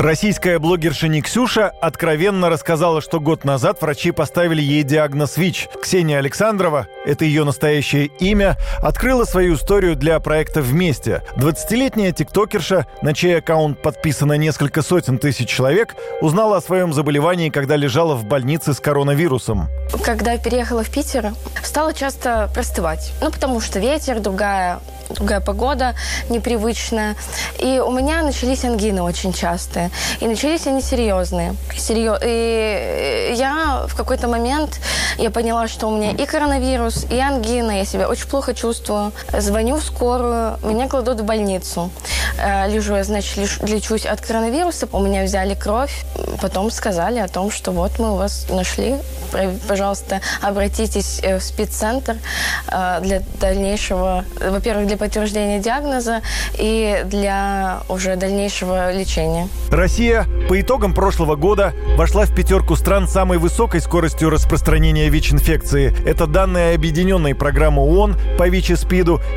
Российская блогерша Никсюша откровенно рассказала, что год назад врачи поставили ей диагноз ВИЧ. Ксения Александрова, это ее настоящее имя, открыла свою историю для проекта «Вместе». 20-летняя тиктокерша, на чей аккаунт подписано несколько сотен тысяч человек, узнала о своем заболевании, когда лежала в больнице с коронавирусом. Когда переехала в Питер, стала часто простывать. Ну, потому что ветер, другая другая погода непривычная. И у меня начались ангины очень частые. И начались они серьезные. Серьез... И я в какой-то момент я поняла, что у меня и коронавирус, и ангина. Я себя очень плохо чувствую. Звоню в скорую, меня кладут в больницу. Э, лежу я, значит, лечусь от коронавируса. У меня взяли кровь. Потом сказали о том, что вот мы у вас нашли. Пожалуйста, обратитесь э, в спеццентр э, для дальнейшего, во-первых, для подтверждения диагноза и для уже дальнейшего лечения. Россия по итогам прошлого года вошла в пятерку стран с самой высокой скоростью распространения ВИЧ-инфекции. Это данные Объединенной программы ООН по ВИЧ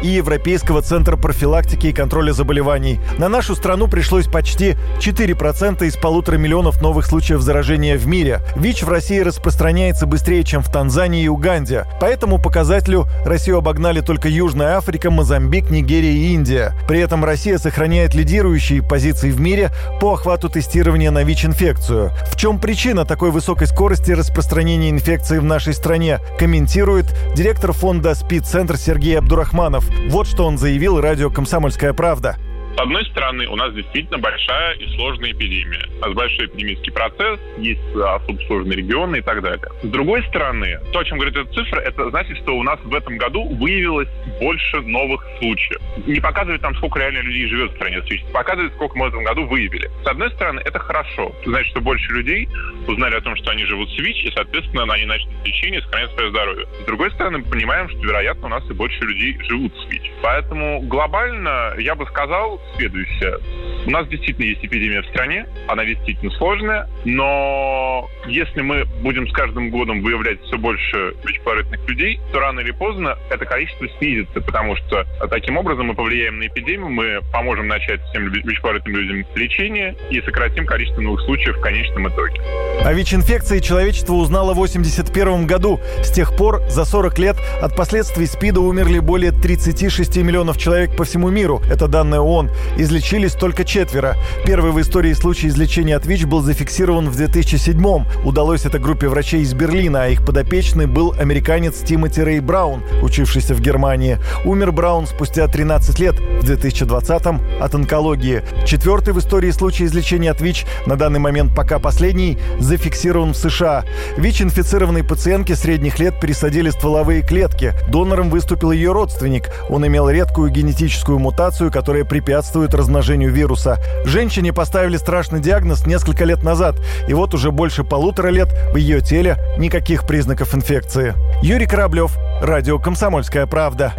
и Европейского центра профилактики и контроля заболеваний. На нашу страну пришлось почти 4% из полутора миллионов новых случаев заражения в мире. ВИЧ в России распространяется быстрее, чем в Танзании и Уганде. По этому показателю Россию обогнали только Южная Африка, Мозамбик, Нигерия и Индия. При этом Россия сохраняет лидирующие позиции в мире по охвату тестирования на ВИЧ-инфекцию. В чем причина такой высокой скорости распространения инфекции в нашей стране, комментирует директор фонда СПИД-центр Сергей Абдурахманов. Вот что он заявил радио «Комсомольская правда». С одной стороны, у нас действительно большая и сложная эпидемия. У нас большой эпидемический процесс, есть особо сложные регионы и так далее. С другой стороны, то, о чем говорит эта цифра, это значит, что у нас в этом году выявилось больше новых случаев. Не показывает там, сколько реально людей живет в стране показывает, сколько мы в этом году выявили. С одной стороны, это хорошо. Значит, что больше людей узнали о том, что они живут с ВИЧ, и, соответственно, они начнут лечение и сохранят свое здоровье. С другой стороны, мы понимаем, что, вероятно, у нас и больше людей живут с ВИЧ. Поэтому глобально я бы сказал, следующее. У нас действительно есть эпидемия в стране, она действительно сложная, но если мы будем с каждым годом выявлять все больше ВИЧ-положительных людей, то рано или поздно это количество снизится, потому что таким образом мы повлияем на эпидемию, мы поможем начать всем ВИЧ-положительным людям лечение и сократим количество новых случаев в конечном итоге. О ВИЧ-инфекции человечество узнало в 1981 году. С тех пор за 40 лет от последствий СПИДа умерли более 36 миллионов человек по всему миру. Это данные ООН. Излечились только четверо. Первый в истории случай излечения от ВИЧ был зафиксирован в 2007-м. Удалось это группе врачей из Берлина, а их подопечный был американец Тимоти Рэй Браун, учившийся в Германии. Умер Браун спустя 13 лет, в 2020-м, от онкологии. Четвертый в истории случай излечения от ВИЧ, на данный момент пока последний, зафиксирован в США. ВИЧ-инфицированной пациентке средних лет пересадили стволовые клетки. Донором выступил ее родственник. Он имел редкую генетическую мутацию, которая препятствует препятствует размножению вируса. Женщине поставили страшный диагноз несколько лет назад, и вот уже больше полутора лет в ее теле никаких признаков инфекции. Юрий Кораблев, Радио «Комсомольская правда».